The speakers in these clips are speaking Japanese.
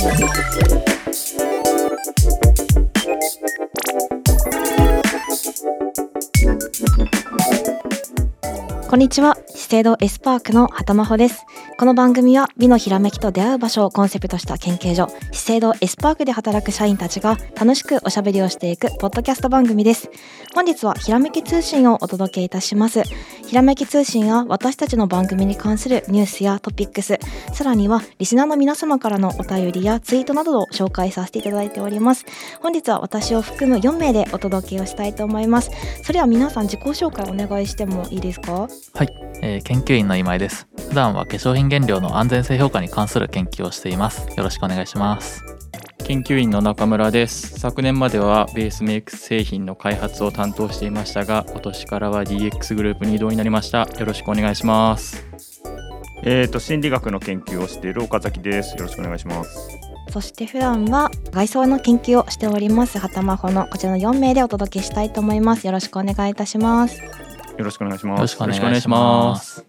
こんにちは。資生堂エスパークの畑真帆です。この番組は美のひらめきと出会う場所をコンセプトした研究所資生堂エスパークで働く社員たちが楽しくおしゃべりをしていくポッドキャスト番組です。本日はひらめき通信をお届けいたします。ひらめき通信は私たちの番組に関するニュースやトピックスさらにはリスナーの皆様からのお便りやツイートなどを紹介させていただいております。本日は私を含む4名でお届けをしたいと思います。それでは皆さん自己紹介お願いしてもいいですか？はい、えー研究員の今井です。普段は化粧品原料の安全性評価に関する研究をしています。よろしくお願いします。研究員の中村です。昨年まではベースメイク製品の開発を担当していましたが今年からは DX グループに移動になりました。よろしくお願いします。えー、と心理学の研究をしている岡崎です。よろしくお願いします。そして普段は外装の研究をしております畑真帆のこちらの4名でお届けしたいと思います。よろしくお願いいたしますよろしくお願いしよます。よろしくお願いしまます。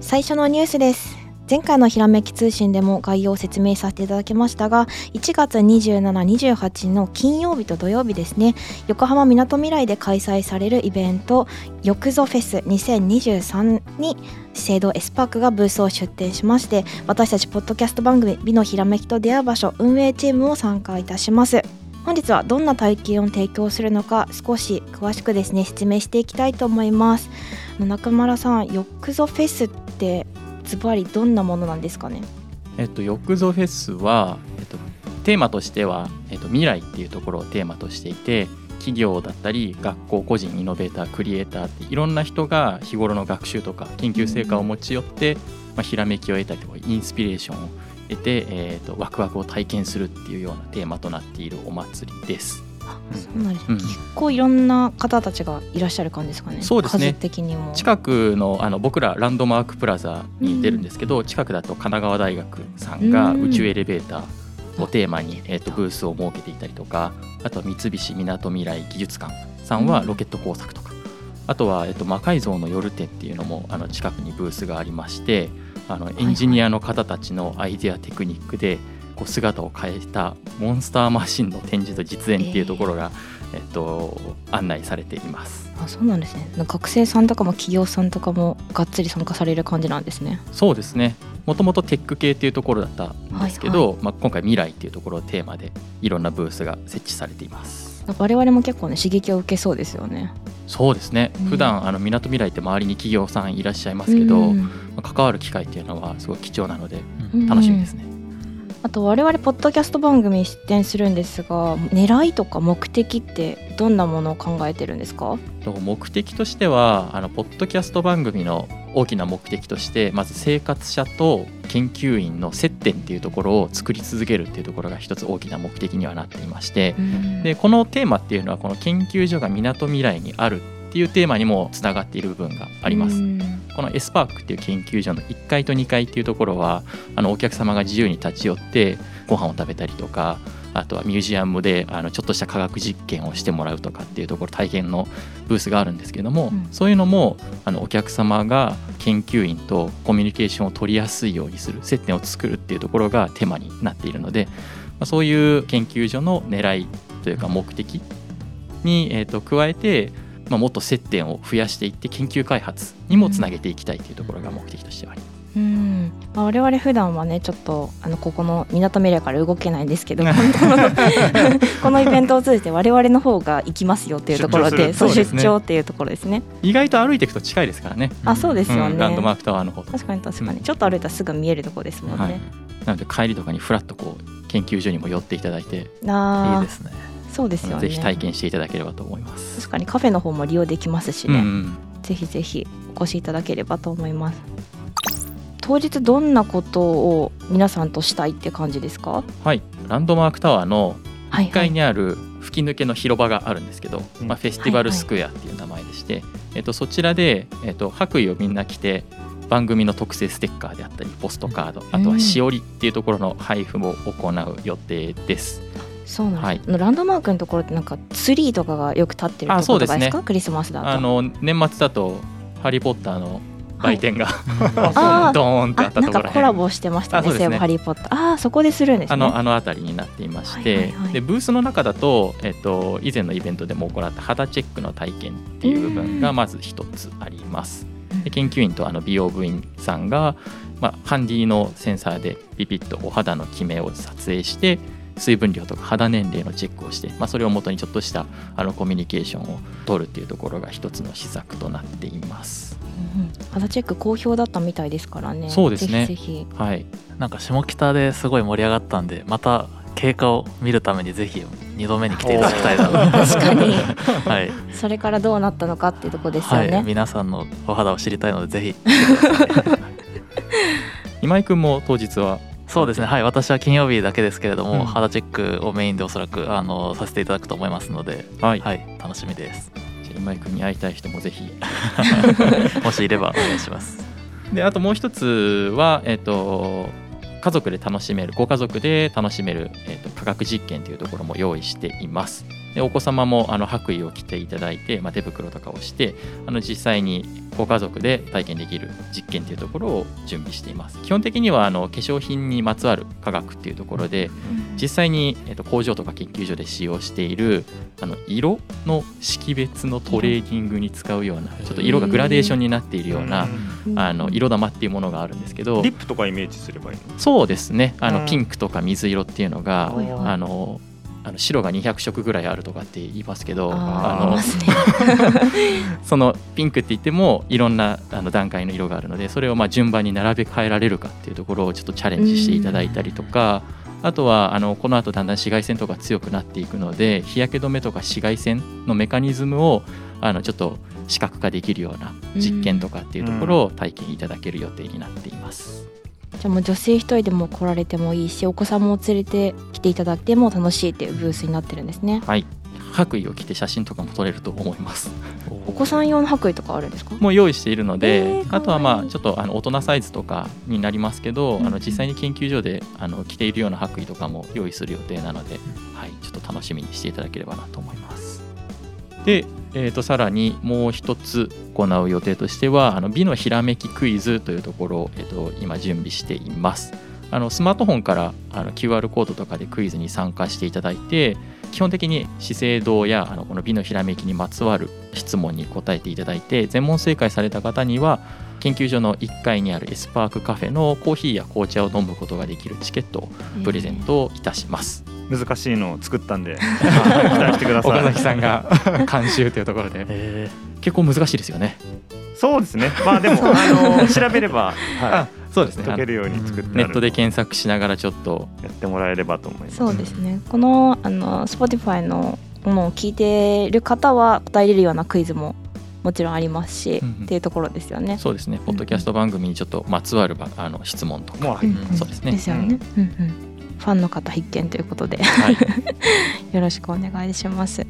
最初のニュースです。前回のひらめき通信でも概要を説明させていただきましたが1月2728の金曜日と土曜日ですね。横浜みなとみらいで開催されるイベントよくぞフェス2023に資生堂エスパークがブースを出展しまして私たちポッドキャスト番組美のひらめきと出会う場所運営チームを参加いたします本日はどんな体験を提供するのか少し詳しくですね説明していきたいと思います。中村さんよくぞフェスってズバリどんなものなんですかね？えっとよくぞフェスは、えっと、テーマとしては、えっと、未来っていうところをテーマとしていて企業だったり学校個人イノベータークリエイターっていろんな人が日頃の学習とか研究成果を持ち寄って、まあ、ひらめきを得たりとかインスピレーションを得て、えー、とワクワクを体験するっていうようなテーマとなっているお祭りです。そうなんですね、うん。結構いろんな方たちがいらっしゃる感じですかね。そうですね。数的にも。近くのあの僕らランドマークプラザに出るんですけど、近くだと神奈川大学さんがうん。宇宙エレベーターをテーマに、えー、とブースを設けていたりとかあとは三菱みなとみらい技術館さんはうん。ロケット工作とか、あとは、えー、と魔改造の夜展っていうのもあの近くにブースがありましてあのエンジニアの方たちのアイデアテクニックでこう姿を変えたモンスターマシンの展示と実演っていうところが、えっと案内されています。あそうなんですね。学生さんとかも企業さんとかもがっつり参加される感じなんですね。そうですね。もともとテック系っていうところだったんですけど、はい。まあ、今回未来っていうところをテーマでいろんなブースが設置されています我々も結構ね刺激を受けそうですよね。そうですね、うん。普段あの港未来って周りに企業さんいらっしゃいますけど、うん。まあ関わる機会っていうのはすごい貴重なのでうん。楽しみですね、あと我々ポッドキャスト番組に出展するんですが狙いとか目的ってどんなものを考えてるんですか？と目的としてはあのポッドキャスト番組の大きな目的としてまず生活者と研究員の接点っていうところを作り続けるっていうところが一つ大きな目的にはなっていまして、でこのテーマっていうのはこの研究所がみなとみらいにあるっていうテーマにもつながっている部分があります。うんこのエスパークっていう研究所の1階と2階っていうところはあのお客様が自由に立ち寄ってご飯を食べたりとかあとはミュージアムであのちょっとした科学実験をしてもらうとかっていうところ体験のブースがあるんですけども、うんそういうのもあのお客様が研究員とコミュニケーションを取りやすいようにする接点を作るっていうところがテーマになっているので、まあ、そういう研究所の狙いというか目的に、えー、と加えて、まあ、もっと接点を増やしていって研究開発にもつなげていきたいというところが目的としてはあります。うん。まあ、我々普段はねちょっとあのここの港未来から動けないんですけど このイベントを通じて我々の方が行きますよっていうところで そう出張っていうところですね。意外と歩いていくと近いですからね。あそうですよね、うんランドマークタワーの方と。確かに確かに、うんちょっと歩いたらすぐ見えるところですもんね、はい。なので帰りとかにフラッとこう研究所にも寄っていただいて、いいですね。そうですよね。ぜひ体験していただければと思います。確かにカフェの方も利用できますしね、うんうん。ぜひぜひお越しいただければと思います当日どんなことを皆さんとしたいって感じですか？はい、ランドマークタワーのはい1階にある吹き抜けの広場があるんですけど、うん。まあ、フェスティバルスクエアっていう名前でして、えっと、そちらで、えっと、白衣をみんな着て番組の特製ステッカーであったりポストカードあとはしおりっていうところの配布も行う予定です。そうなんです、はい。ランドマークのところってなんかツリーとかがよく立ってるところですか？あそうですクリスマスだと。あの年末だと「ハリー・ポッター」の売店が、あー。ドーンってああなんかったところらコラボしてましたね。西武ハリー・ポッター。ああそこでするんですね。あのあの辺りになっていまして、はいはいはい。でブースの中だと、えっと、以前のイベントでも行った肌チェックの体験っていう部分がまず一つあります。で研究員とあの美容部員さんが、まあ、ハンディのセンサーでピピッとお肌のキメを撮影して水分量とか肌年齢のチェックをして、まあ、それをもとにちょっとしたあのコミュニケーションを取るっていうところが一つの施策となっています。うんうん。肌チェック好評だったみたいですからね。そうですね。ぜひぜひ。はい、なんか下北ですごい盛り上がったんでまた経過を見るためにぜひ2度目に来ていただきたいな。と 確かに。はい、それからどうなったのかっていうところですよはい、ね、皆さんのお肌を知りたいのでぜひ。今井君も当日はそうですね。はい。私は金曜日だけですけれども、うん。肌チェックをメインでおそらくあのさせていただくと思いますのではい、はい。楽しみです。じゃあ今井君に会いたい人もぜひ もしいればお願いします。であともう一つは、えっと家族で楽しめるご家族で楽しめる、えっと科学実験というところも用意していますでお子様もあの白衣を着ていただいて、まあ、手袋とかをしてあの実際にご家族で体験できる実験というところを準備しています。基本的にはあの化粧品にまつわる科学っていうところで実際に、えっと工場とか研究所で使用しているあの色の識別のトレーニングに使うようなちょっと色がグラデーションになっているようなうん。あの色玉っていうものがあるんですけどリップとかイメージすればいいの？そうですね。あうん。のピンクとか水色っていうのがあのあの白が200色ぐらいあるとかって言いますけどあのね そのピンクって言ってもいろんなあの段階の色があるのでそれをまあ順番に並べ替えられるかっていうところをちょっとチャレンジしていただいたりとかあとはあのこの後だんだん紫外線とか強くなっていくので日焼け止めとか紫外線のメカニズムをあのちょっと視覚化できるような実験とかっていうところを体験いただける予定になっています。じゃあもう女性一人でも来られてもいいしお子さんも連れて来ていただいても楽しいっていうブースになってるんですね。はい。白衣を着て写真とかも撮れると思います。お子さん用の白衣とかあるんですか？もう用意しているので、えーあとはまあちょっとあの大人サイズとかになりますけど、うん。あの実際に研究所であの着ているような白衣とかも用意する予定なので、はい、ちょっと楽しみにしていただければなと思います。で、えー、とさらにもう一つ行う予定としてはあの美のひらめきクイズというところを、えー、と今準備しています。あのスマートフォンからあの QR コードとかでクイズに参加していただいて基本的に資生堂やあのこの美のひらめきにまつわる質問に答えていただいて全問正解された方には研究所の1階にある S/PARK カフェのコーヒーや紅茶を飲むことができるチケットをプレゼントいたします。難しいのを作ったんで 期待してください。岡崎さんが 監修というところで。え結構難しいですよね。そうですね。まあでも あの調べれば、はそうですい、解けるように作ってネットで検索しながらちょっと。やってもらえればと思います。そうですね。このあの Spotify のものを聞いてる方は答えれるようなクイズももちろんありますし、うんうん。っていうところですよね。そうですね。ポッドキャスト番組にちょっとまつわるばあの質問とか、もうそうですね。ですよね。うんうんファンの方必見ということではい、よろしくお願いします。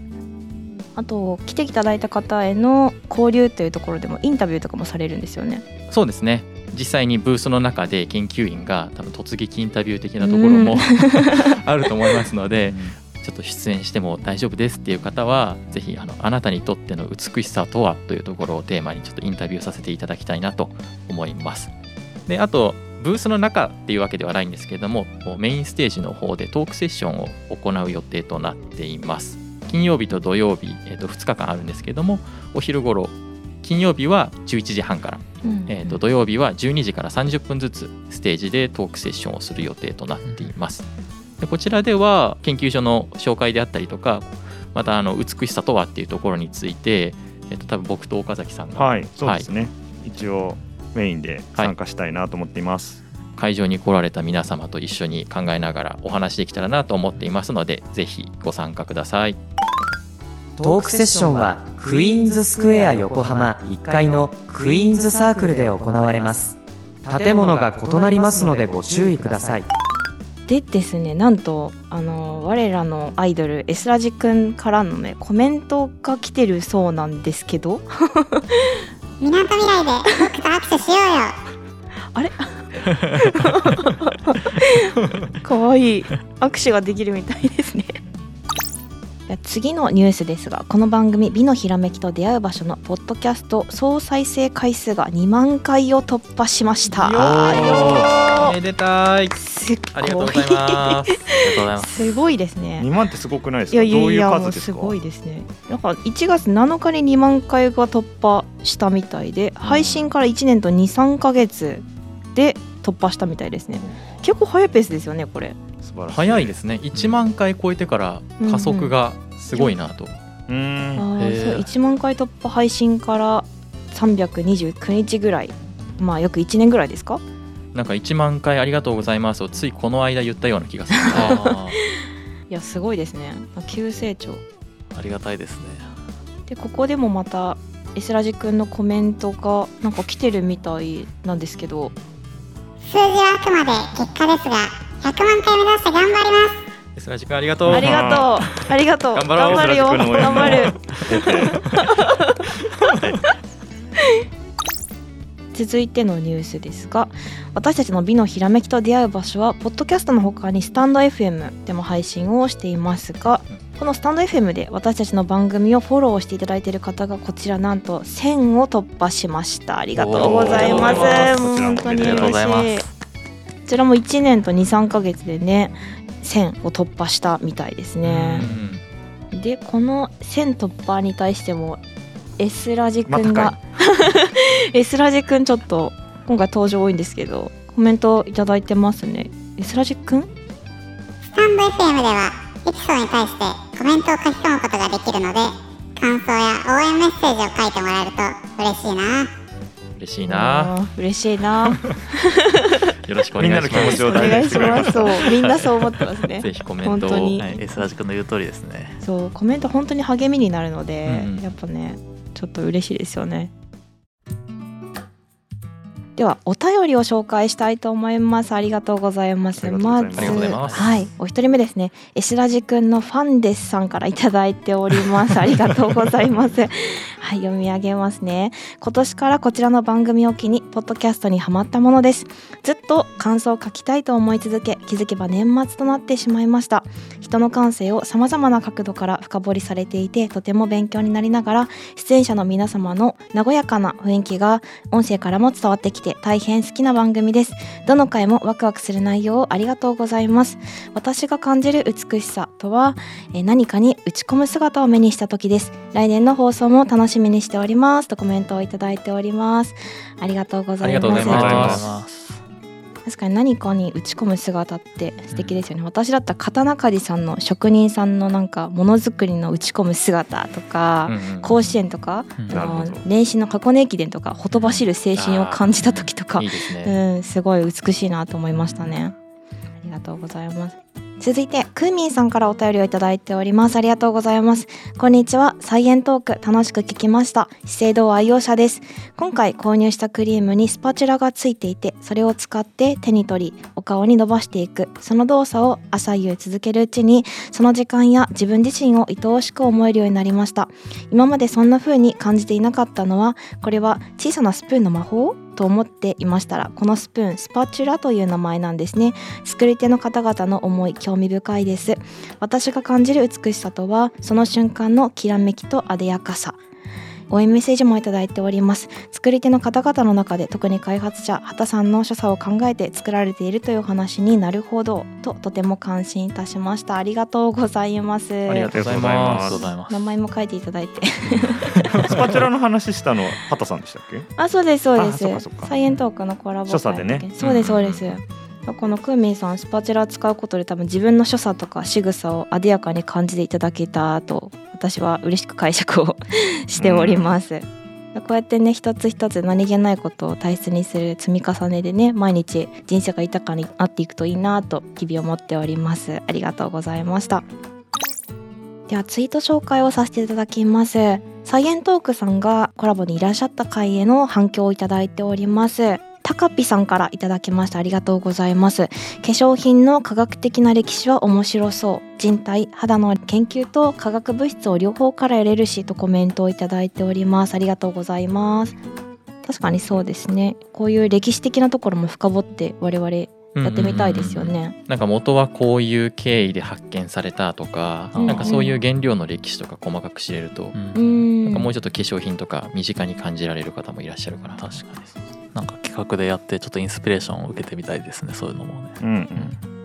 あと来ていただいた方への交流というところでもインタビューとかもされるんですよね。そうですね実際にブースの中で研究員が多分突撃インタビュー的なところも、うん あると思いますので、ちょっと出演しても大丈夫ですっていう方はぜひあのあなたにとっての美しさとはというところをテーマにちょっとインタビューさせていただきたいなと思います。であとブースの中っていうわけではないんですけれどもメインステージの方でトークセッションを行う予定となっています。金曜日と土曜日、えー、と2日間あるんですけれどもお昼頃金曜日は11時半からうんえー、と土曜日は12時から30分ずつステージでトークセッションをする予定となっています。でこちらでは研究所の紹介であったりとかまたあの美しさとはっていうところについて、えー、と多分僕と岡崎さんがはいそうですね、一応メインで参加したいなと思っています、会場に来られた皆様と一緒に考えながらお話できたらなと思っていますのでぜひご参加ください。トークセッションはクイーンズスクエア横浜1階のクイーンズサークルで行われます。建物が異なりますのでご注意ください。でですねなんとあの我らのアイドルエスラジくんからのねコメントが来てるそうなんですけどみなとみらいで僕と握手しようよ。あれ？かわい。い握手ができるみたいですね。いや次のニュースですがこの番組「美のひらめきと出会う場所」のポッドキャスト総再生回数が2万回を突破しました。おめでたい。すっありがとうごいございます。ありがとうございます。すごいですね。2万ってすごくないですいやいやかどういういやも数ですか？うすごいですね。なんか1月7日に2万回が突破したみたいで配信から1年と23ヶ月で突破したみたいですね。結構早いペースですよねこれ。素晴らしい。早いですね。1万回超えてから加速がすごいなと、うーん。あそう1万回突破配信から329日ぐらい。まあ約1年ぐらいですか？なんか1万回ありがとうございますをついこの間言ったような気がする。あ いやすごいですね。急成長。ーありがたいですね。でここでもまたエスラジ君のコメントがなんか来てるみたいなんですけど。数字はあくまで結果ですが100万回目指して頑張ります。エスラジ君ありがとう。ありがとう。ありがとう。頑張ろう頑張るよ。頑張る。続いてのニュースですが私たちの美のひらめきと出会う場所はポッドキャストの他にスタンド FM でも配信をしていますがこのスタンド FM で私たちの番組をフォローしていただいている方がこちらなんと1000を突破しました。ありがとうございます。本当に嬉しい。こちらも1年と23ヶ月でね1000を突破したみたいですね、でこの1000突破に対しても S ラジくんまたがか S ラジくんちょっと今回登場多いんですけどコメントいただいてますね。S ラジくんスタンド FM ではエピソードに対してコメントを書き込むことができるので感想や応援メッセージを書いてもらえると嬉しいな。嬉しいな。嬉しいな。よろしくお願します。ないの気持ちをお願いします。そうみんなそう思ってますね。ぜひコメントを。本当に。はい、S ラジ君の言う通りですね。そうコメント本当に励みになるので、うんうん。やっぱねちょっと嬉しいですよねではお便りを紹介したいと思います。ありがとうございます。ます。ありがとうございます。はい。お一人目ですね。エシラジくんのファンですさんからいただいております。ありがとうございます。はい読み上げますね。今年からこちらの番組を機にポッドキャストにハマったものです。ずっと感想を書きたいと思い続け気づけば年末となってしまいました。人の感性をさまざまな角度から深掘りされていてとても勉強になりながら出演者の皆様の和やかな雰囲気が音声からも伝わってきて大変好きな番組です。どの回もワクワクする内容をありがとうございます。私が感じる美しさとは、えー何かに打ち込む姿を目にした時です。来年の放送も楽しみにしております。とコメントをいただいております。ありがとうございます。確かに何かに打ち込む姿って素敵ですよね、私だったら刀鍛冶さんの職人さんのなんかものづくりの打ち込む姿とか、うんうん甲子園とか、うん。あの年始の箱根駅伝とかほとばしる精神を感じた時とか。ね、うん、すごい美しいなと思いましたね。ありがとうございます。続いてクーミンさんからお便りをいただいております。ありがとうございます。こんにちは。サイエントーク楽しく聞きました。資生堂愛用者です。今回購入したクリームにスパチュラがついていてそれを使って手に取りお顔に伸ばしていく。その動作を朝夕続けるうちにその時間や自分自身を愛おしく思えるようになりました。今までそんな風に感じていなかったのはこれは小さなスプーンの魔法と思っていましたらこのスプーンスパチュラという名前なんですね。作り手の方々の思い興味深いです。私が感じる美しさとはその瞬間のきらめきと艶やかさ。応援メッセージもいただいております。作り手の方々の中で特に開発者畑さんの所作を考えて作られているというお話になるほどととても感心いたしました。ありがとうございます。ありがとうございます。名前も書いていただいて。スパチュラの話したのは畑さんでしたっけ？あそうですそうです。サイエントークのコラボ所作でね。そうですそうです、このクーミンさんスパチュラ使うことで多分自分の所作とか仕草を艶やかに感じていただけたと私は嬉しく解釈を しております、こうやってね一つ一つ何気ないことを大切にする積み重ねでね毎日人生が豊かになっていくといいなと日々思っております。ありがとうございました。ではツイート紹介をさせていただきます。サイエントークさんがコラボにいらっしゃった回への反響をいただいておりますタカピさんからいただきました。ありがとうございます。化粧品の科学的な歴史は面白そう。人体肌の研究と化学物質を両方から得れるしとコメントをいただいております。ありがとうございます。確かにそうですね。こういう歴史的なところも深掘って我々やってみたいですよね。なんか元はこういう経緯で発見されたとか、うん。なんかそういう原料の歴史とか細かく知れると、うん。うんなんかもうちょっと化粧品とか身近に感じられる方もいらっしゃるかな確かになんか企画でやってちょっとインスピレーションを受けてみたいですねそういうのもね。うんうん。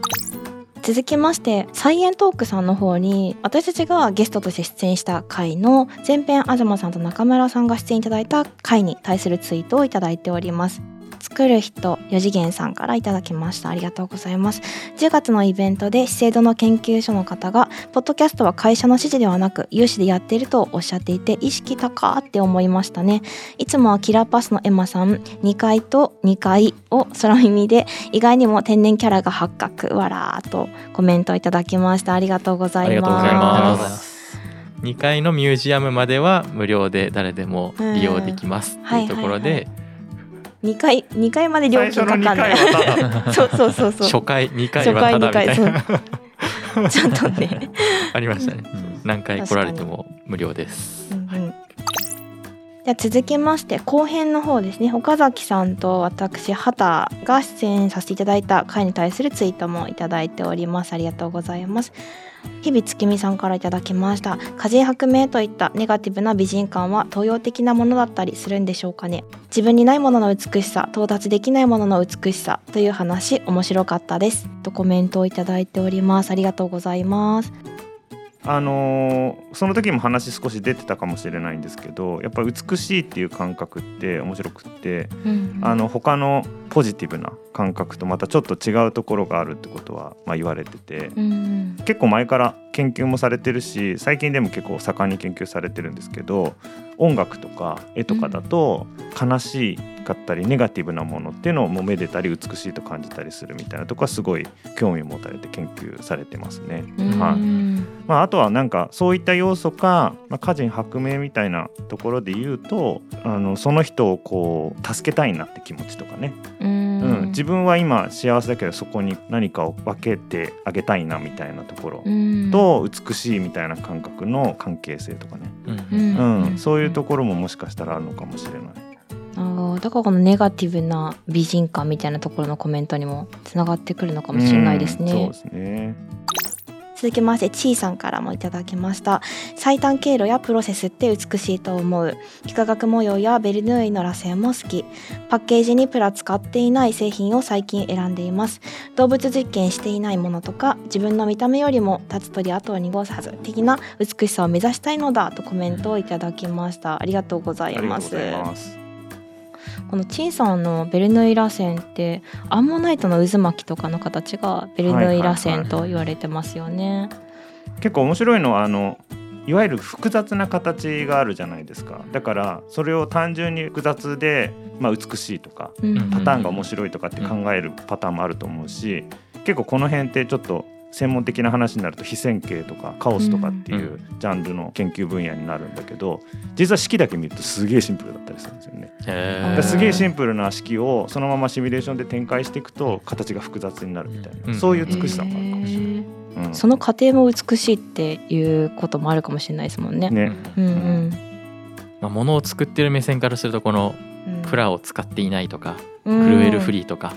続きましてサイエントークさんの方に私たちがゲストとして出演した回の前編東さんと中村さんが出演いただいた回に対するツイートをいただいております作る人4次元さんからいただきました。ありがとうございます。10月のイベントで資生堂の研究所の方がポッドキャストは会社の指示ではなく有志でやっているとおっしゃっていて意識高って思いましたね。いつもはキラーパスのエマさん2階と2階を空耳で意外にも天然キャラが発覚。わらーとコメントいただきました。ありがとうございます。ありがとうございます。ありがとうございます2階のミュージアムまでは無料で誰でも利用できます。ってい。うところうんはい。はいで2階2階まで料最初の2金かかんない。そうそうそうそう。初回2回初回2はただみた回いな ちょっとね、ありましたね。うん。何回来られても無料です。うんうんじゃあ続きまして後編の方ですね。岡崎さんと私畑が出演させていただいた回に対するツイートもいただいております。ありがとうございます。日々月見さんからいただきました歌人薄命といったネガティブな美人感は東洋的なものだったりするんでしょうかね自分にないものの美しさ到達できないものの美しさという話面白かったです。とコメントをいただいております。ありがとうございます。あのーその時も話少し出てたかもしれないんですけどやっぱり美しいっていう感覚って面白くってあの他のポジティブな感覚とまたちょっと違うところがあるってことはまあ言われててうん結構前から研究もされてるし最近でも結構盛んに研究されてるんですけど音楽とか絵とかだと悲しかったりネガティブなものっていうのをもうめでたり美しいと感じたりするみたいなとこはすごい興味を持たれて研究されてますね。はいうん。まあ、あとはなんかそういった要素か、まあ、歌人薄命みたいなところで言うとあのその人をこう助けたいなって気持ちとかね、うん。うん。自分は今幸せだけどそこに何かを分けてあげたいなみたいなところうん。と美しいみたいな感覚の関係性とかね、うん。うん。うん。そういうところももしかしたらあるのかもしれない。あーだからこのネガティブな美人感みたいなところのコメントにもつながってくるのかもしれないですね。うん。そうですね続きましてちーさんからもいただきました。最短経路やプロセスって美しいと思う。幾何学模様やベルヌーイの螺旋も好き。パッケージにプラ使っていない製品を最近選んでいます。動物実験していないものとか自分の見た目よりも立つ鳥後を濁さず的な美しさを目指したいのだとコメントをいただきました。ありがとうございます。このチンさんのベルヌイ螺旋ってアンモナイトの渦巻きとかの形がベルヌイ螺旋と言われてますよね。結構面白いのはあのいわゆる複雑な形があるじゃないですか。だからそれを単純に複雑で、まあ、美しいとかうんうん。パターンが面白いとかって考えるパターンもあると思うし結構この辺ってちょっと専門的な話になると非線形とかカオスとかっていうジャンルの研究分野になるんだけど実は式だけ見るとすげえシンプルだったりするんですよね。すげえシンプルな式をそのままシミュレーションで展開していくと形が複雑になるみたいな、うん。そういう美しさもあるかもしれない。うん。その過程も美しいっていうこともあるかもしれないですもんね。ね。うんうん。まあ、物を作ってる目線からするとこのうん。プラを使っていないとか、うん。クルエルフリーとか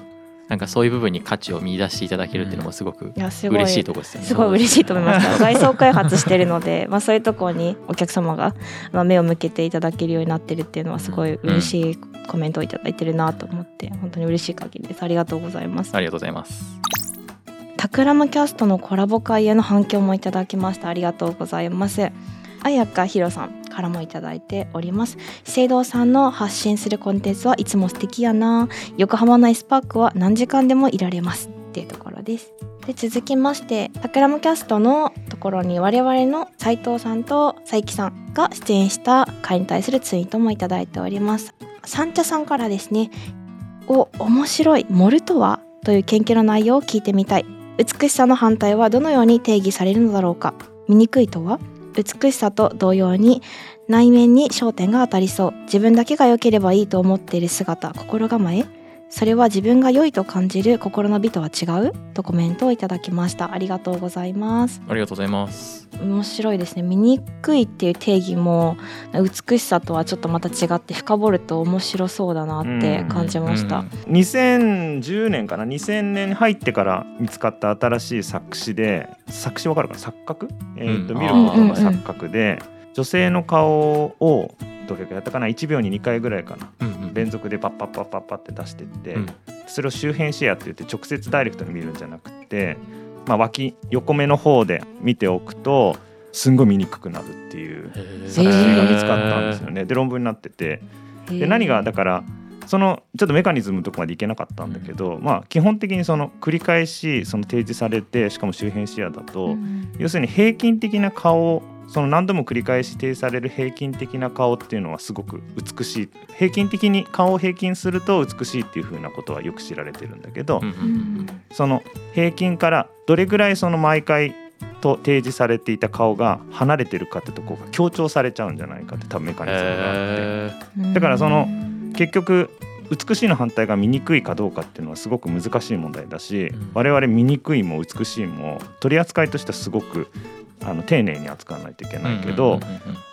なんかそういう部分に価値を見出していただけるっていうのもすごく嬉しいところですよね。すごい嬉しいと思いました外装開発してるので、まあ、そういうところにお客様がまあ目を向けていただけるようになってるっていうのはすごい嬉しいコメントをいただいてるなと思って本当に嬉しい限りです。ありがとうございます。ありがとうございます。タクラムキャストのコラボ会への反響もいただきました。ありがとうございます。綾香ひろさんからもいただいております。資生堂さんの発信するコンテンツはいつも素敵やな。横浜ナイスパークは何時間でもいられます。っていうところです。で続きましてタクラムキャストのところに我々の斉藤さんと佐伯さんが出演した回に対するツイートもいただいております。サンチャさんからですねお面白いモルとは？という研究の内容を聞いてみたい。美しさの反対はどのように定義されるのだろうか？醜いとは？美しさと同様に内面に焦点が当たりそう。自分だけが良ければいいと思っている姿。心構えそれは自分が良いと感じる心の美とは違う？とコメントをいただきました。ありがとうございます。ありがとうございます。面白いですね。醜いっていう定義も美しさとはちょっとまた違って深掘ると面白そうだなって感じました、うん2010年かな？2000年に入ってから見つかった新しい作詞で作詞わかるかな？錯覚、えーとうん見ることの錯覚で、女性の顔をどれかやったかな？1秒に2回ぐらいかなうんうん連続でパッパッパッパッパって出してって、うんそれを周辺シェアって言って直接ダイレクトに見るんじゃなくて、まあ、脇横目の方で見ておくとすんごい見にくくなるっていう作詞が見つかったんですよね。で論文になっててで何がだからそのちょっとメカニズムのとこまでいけなかったんだけど、まあ基本的にその繰り返しその提示されてしかも周辺視野だと、うん要するに平均的な顔その何度も繰り返し提示される平均的な顔っていうのはすごく美しい。平均的に顔を平均すると美しいっていうふうなことはよく知られてるんだけど、うんうんその平均からどれぐらいその毎回と提示されていた顔が離れてるかってとこが強調されちゃうんじゃないかって多分メカニズムがあって。へー。だからその結局美しいの反対が醜いかどうかっていうのはすごく難しい問題だし、うん。我々醜いも美しいも取り扱いとしてはすごくあの丁寧に扱わないといけないけど、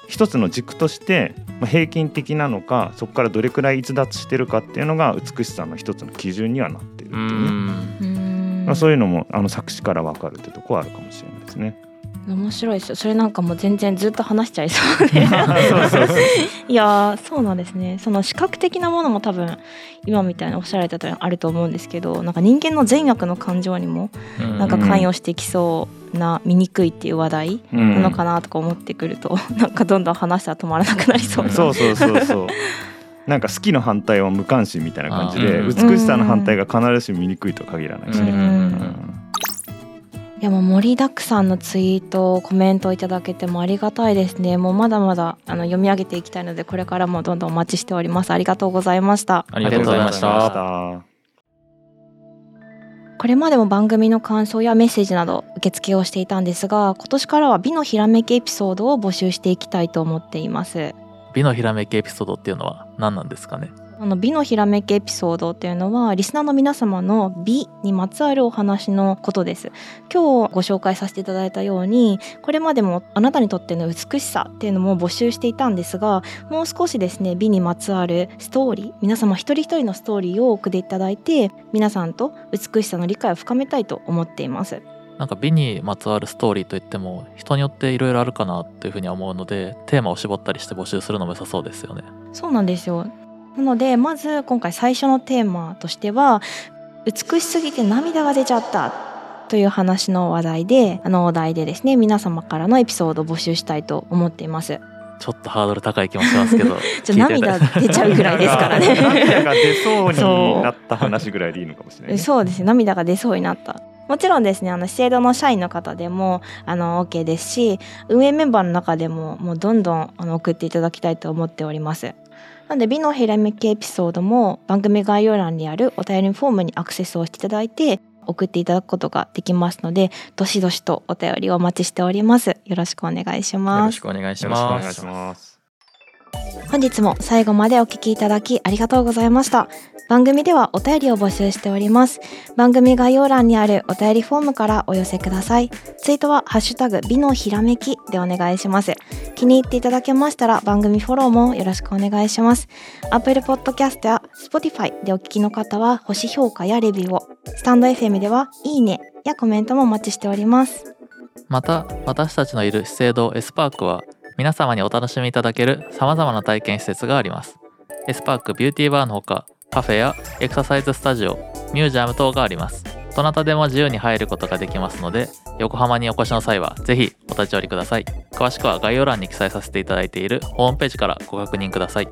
一つの軸としてまあ平均的なのかそこからどれくらい逸脱してるかっていうのが美しさの一つの基準にはなっているってういうね、まあ、そういうのもあの作詞から分かるってとこはあるかもしれないですね。面白いですよそれなんかもう全然ずっと話しちゃいそうで。いやーそうなんですね。その視覚的なものも多分今みたいにおっしゃられたとあると思うんですけどなんか人間の善悪の感情にもうん。なんか関与してきそうな醜いっていう話題うん。なのかなとか思ってくると、なんかどんどん話したら止まらなくなりそうな。そうそうそうそう。なんか好きの反対は無関心みたいな感じで、美しさの反対が必ずしも醜いとは限らないしね。うん。うんいやもう盛りだくさんのツイートコメントをいただけてもありがたいですね。もうまだまだあの読み上げていきたいのでこれからもどんどんお待ちしております。ありがとうございました。ありがとうございましありがとうございたました。これまでも番組の感想やメッセージなど受付をしていたんですが今年からは美のひらめきエピソードを募集していきたいと思っています。美のひらめきエピソードっていうのは何なんですかね？あの美のひらめきエピソードっていうのはリスナーの皆様の美にまつわるお話のことです。今日ご紹介させていただいたようにこれまでもあなたにとっての美しさっていうのも募集していたんですがもう少しですね美にまつわるストーリー皆様一人一人のストーリーを送っていただいて皆さんと美しさの理解を深めたいと思っています。なんか美にまつわるストーリーといっても人によっていろいろあるかなというふうには思うのでテーマを絞ったりして募集するのも良さそうですよね。そうなんですよなのでまず今回最初のテーマとしては美しすぎて涙が出ちゃったという話の話題であのお題でですね皆様からのエピソードを募集したいと思っています。ちょっとハードル高い気もしますけど じゃ涙出ちゃうぐらいですから 涙ねが出そうになった話ぐらいでいいのかもしれない、ね。そうですね。涙が出そうになった。もちろんですねあの資生堂の社員の方でもあの OK ですし運営メンバーの中でももうどんどんあの送っていただきたいと思っておりますなので美のひらめきエピソードも番組概要欄にあるお便りフォームにアクセスをしていただいて送っていただくことができますのでどしどしとお便りをお待ちしております。よろしくお願いしよます。ろしくお願いしよろしくお願いします。本日も最後までお聞きいただきありがとうございました。番組ではお便りを募集しております。番組概要欄にあるお便りフォームからお寄せください。ツイートはハッシュタグ美のひらめきでお願いします。気に入っていただけましたら番組フォローもよろしくお願いします。Apple Podcast や Spotify でお聞きの方は星評価やレビューをスタンド FM ではいいねやコメントもお待ちしております。また私たちのいる資生堂エスパークは皆様にお楽しみいただける様々な体験施設があります。S/PARK ビューティーバーのほかカフェやエクササイズスタジオミュージアム等があります。どなたでも自由に入ることができますので横浜にお越しの際はぜひお立ち寄りください。詳しくは概要欄に記載させていただいているホームページからご確認ください。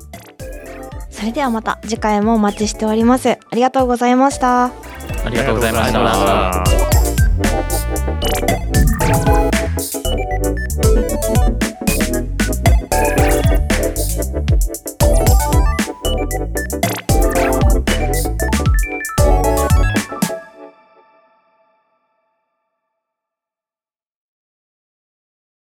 それではまた次回もお待ちしております。ありがとうございました。ありがとうございました。ありがとうございました